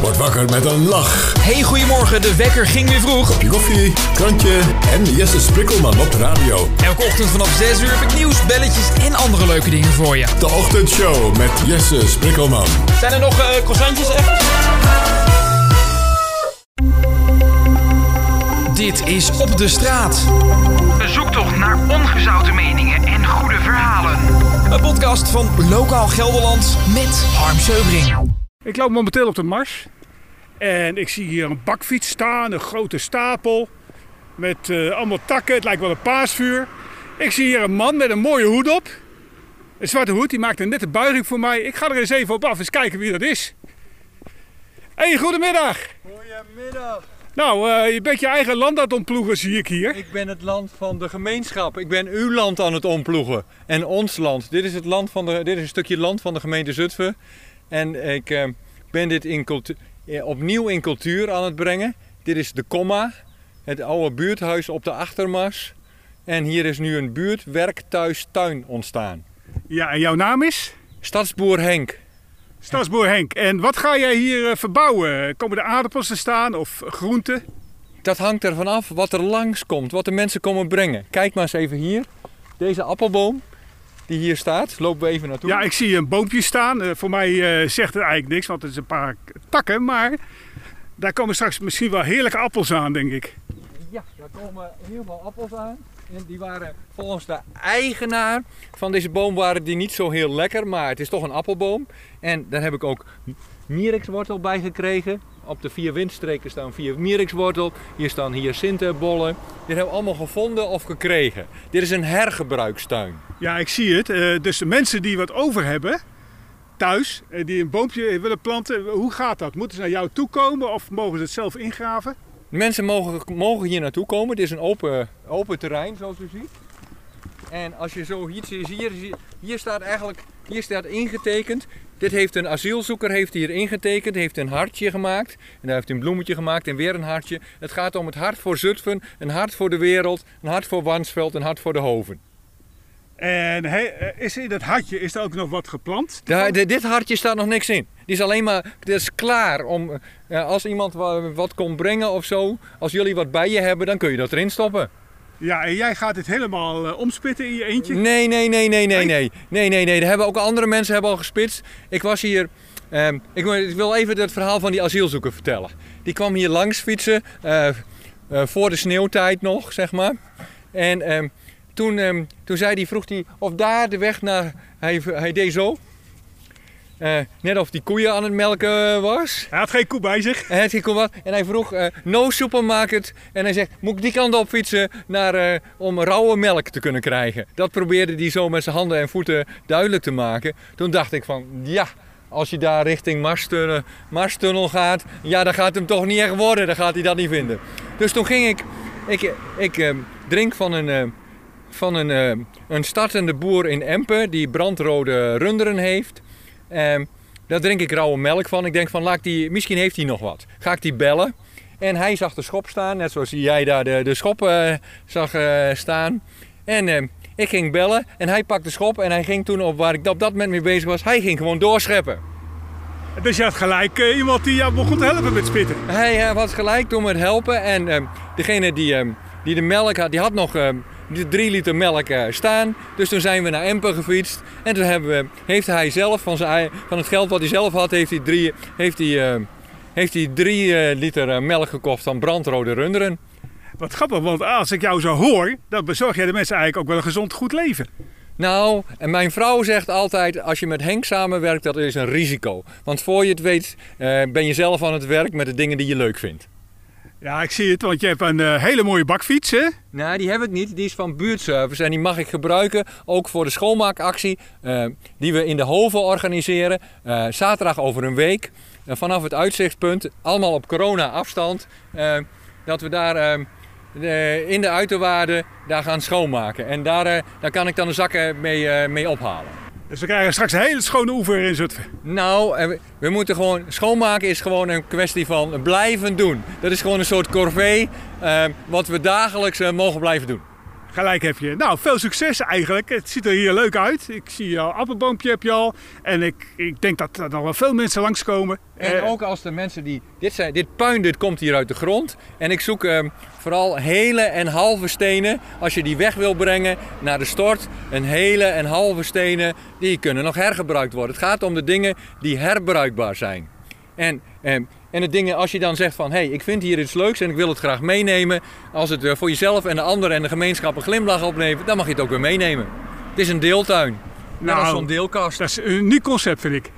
Word wakker met een lach. Hey, goedemorgen. De wekker ging weer vroeg. Kopje koffie, krantje en Jesse Sprikkelman op de radio. Elke ochtend vanaf 6 uur heb ik nieuws, belletjes en andere leuke dingen voor je. De Ochtendshow met Jesse Sprikkelman. Zijn er nog uh, croissantjes echt? Dit is Op de Straat. Een zoektocht naar ongezouten meningen en goede verhalen. Een podcast van Lokaal Gelderland met Harm Seubring. Ik loop momenteel op de Mars. En ik zie hier een bakfiets staan, een grote stapel. Met uh, allemaal takken, het lijkt wel een paasvuur. Ik zie hier een man met een mooie hoed op. Een zwarte hoed, die maakt een nette buiging voor mij. Ik ga er eens even op af, eens kijken wie dat is. Hé, hey, goedemiddag. Goedemiddag. Nou, uh, je bent je eigen land aan het ontploegen, zie ik hier. Ik ben het land van de gemeenschap. Ik ben uw land aan het ontploegen. En ons land. Dit is, het land van de, dit is een stukje land van de gemeente Zutphen. En ik uh, ben dit in cultuur, opnieuw in cultuur aan het brengen. Dit is de Komma, het oude buurthuis op de Achtermas. En hier is nu een buurt, werk, thuis, tuin ontstaan. Ja, en jouw naam is? Stadsboer Henk. Stadsboer Henk. En wat ga jij hier verbouwen? Komen er aardappels te staan of groenten? Dat hangt ervan af wat er langskomt, wat de mensen komen brengen. Kijk maar eens even hier. Deze appelboom die hier staat, lopen we even naartoe. Ja, ik zie een boompje staan. Uh, voor mij uh, zegt het eigenlijk niks, want het is een paar takken. Maar daar komen straks misschien wel heerlijke appels aan, denk ik. Ja, daar komen ieder geval appels aan. En die waren volgens de eigenaar van deze boom waren die niet zo heel lekker, maar het is toch een appelboom. En daar heb ik ook mierikswortel bij gekregen. Op de vier windstreken staan vier mierikswortel. Hier staan hyacintenbollen. Dit hebben we allemaal gevonden of gekregen. Dit is een hergebruikstuin. Ja, ik zie het. Uh, dus de mensen die wat over hebben thuis, uh, die een boompje willen planten, hoe gaat dat? Moeten ze naar jou toe komen of mogen ze het zelf ingraven? Mensen mogen, mogen hier naartoe komen. Dit is een open, open terrein, zoals u ziet. En als je zo hier ziet, hier, hier staat eigenlijk hier staat ingetekend. Dit heeft een asielzoeker heeft hier ingetekend, heeft een hartje gemaakt. En daar heeft hij een bloemetje gemaakt en weer een hartje. Het gaat om het hart voor Zutphen, een hart voor de wereld, een hart voor Wansveld, een hart voor de Hoven. En is in dat hartje is er ook nog wat geplant? Ja, dit hartje staat nog niks in. Die is alleen maar, dit is klaar om, als iemand wat komt brengen of zo, als jullie wat bij je hebben, dan kun je dat erin stoppen. Ja, en jij gaat dit helemaal uh, omspitten in je eentje? Nee, nee, nee, nee, nee, nee. Nee, nee, nee. Dat hebben ook andere mensen hebben al gespitst. Ik was hier... Um, ik wil even het verhaal van die asielzoeker vertellen. Die kwam hier langs fietsen, uh, uh, voor de sneeuwtijd nog, zeg maar. En um, toen, um, toen zei hij, vroeg hij of daar de weg naar... Hij, hij deed zo. Uh, net of die koeien aan het melken was. Hij had geen koe bij zich. Hij had geen koe bij. En hij vroeg uh, no supermarket. En hij zegt, moet ik die kant op fietsen naar, uh, om rauwe melk te kunnen krijgen? Dat probeerde hij zo met zijn handen en voeten duidelijk te maken. Toen dacht ik van, ja, als je daar richting Marstunnel, Marstunnel gaat, ja, dan gaat hem toch niet echt worden. Dan gaat hij dat niet vinden. Dus toen ging ik, ik, ik drink van een, van een, een startende boer in Empen die brandrode runderen heeft. Um, daar drink ik rauwe melk van. Ik denk van, laat die, misschien heeft hij nog wat. Ga ik die bellen? En hij zag de schop staan, net zoals jij daar de, de schop uh, zag uh, staan. En uh, ik ging bellen en hij pakte de schop en hij ging toen op waar ik op dat moment mee bezig was, hij ging gewoon doorscheppen. Dus je had gelijk iemand die jou begon te helpen met spitten? Hij had gelijk door met helpen en ehm, degene die, ehm, die de melk had, die had nog drie liter melk staan. Dus toen zijn we naar Empen gefietst. En toen hebben we, heeft hij zelf van, zijn, van het geld wat hij zelf had, heeft hij drie, heeft hij, uh, heeft hij drie uh, liter melk gekocht van brandrode runderen. Wat grappig, want als ik jou zo hoor, dan bezorg jij de mensen eigenlijk ook wel een gezond goed leven. Nou, en mijn vrouw zegt altijd, als je met Henk samenwerkt, dat is een risico. Want voor je het weet, ben je zelf aan het werk met de dingen die je leuk vindt. Ja, ik zie het, want je hebt een uh, hele mooie bakfiets, hè? Nee, die heb ik niet. Die is van buurtservice en die mag ik gebruiken ook voor de schoonmaakactie uh, die we in de Hoven organiseren. Uh, zaterdag over een week. vanaf het uitzichtpunt, allemaal op corona-afstand, dat we daar in de uiterwaarden daar gaan schoonmaken. En daar, daar kan ik dan de zakken mee, mee ophalen. Dus we krijgen straks een hele schone oever in Zutphen. Nou, we moeten gewoon... Schoonmaken is gewoon een kwestie van blijven doen. Dat is gewoon een soort corvée uh, wat we dagelijks uh, mogen blijven doen. Gelijk heb je. Nou, veel succes eigenlijk. Het ziet er hier leuk uit. Ik zie al appelboompje heb je al. En ik, ik denk dat er nog wel veel mensen langskomen. En Eh, ook als de mensen die. Dit, zijn, dit puin dit komt hier uit de grond. En ik zoek ehm, vooral hele en halve stenen. Als je die weg wil brengen naar de stort. Een hele en halve stenen. Die kunnen nog hergebruikt worden. Het gaat om de dingen die herbruikbaar zijn. En, ehm, en de dingen, als je dan zegt van hé, hey, ik vind hier iets leuks en ik wil het graag meenemen. Als het eh, voor jezelf en de anderen en de gemeenschap een glimlach oplevert, dan mag je het ook weer meenemen. Het is een deeltuin. Nou, zo'n deelkast. Dat is een uniek concept, vind ik.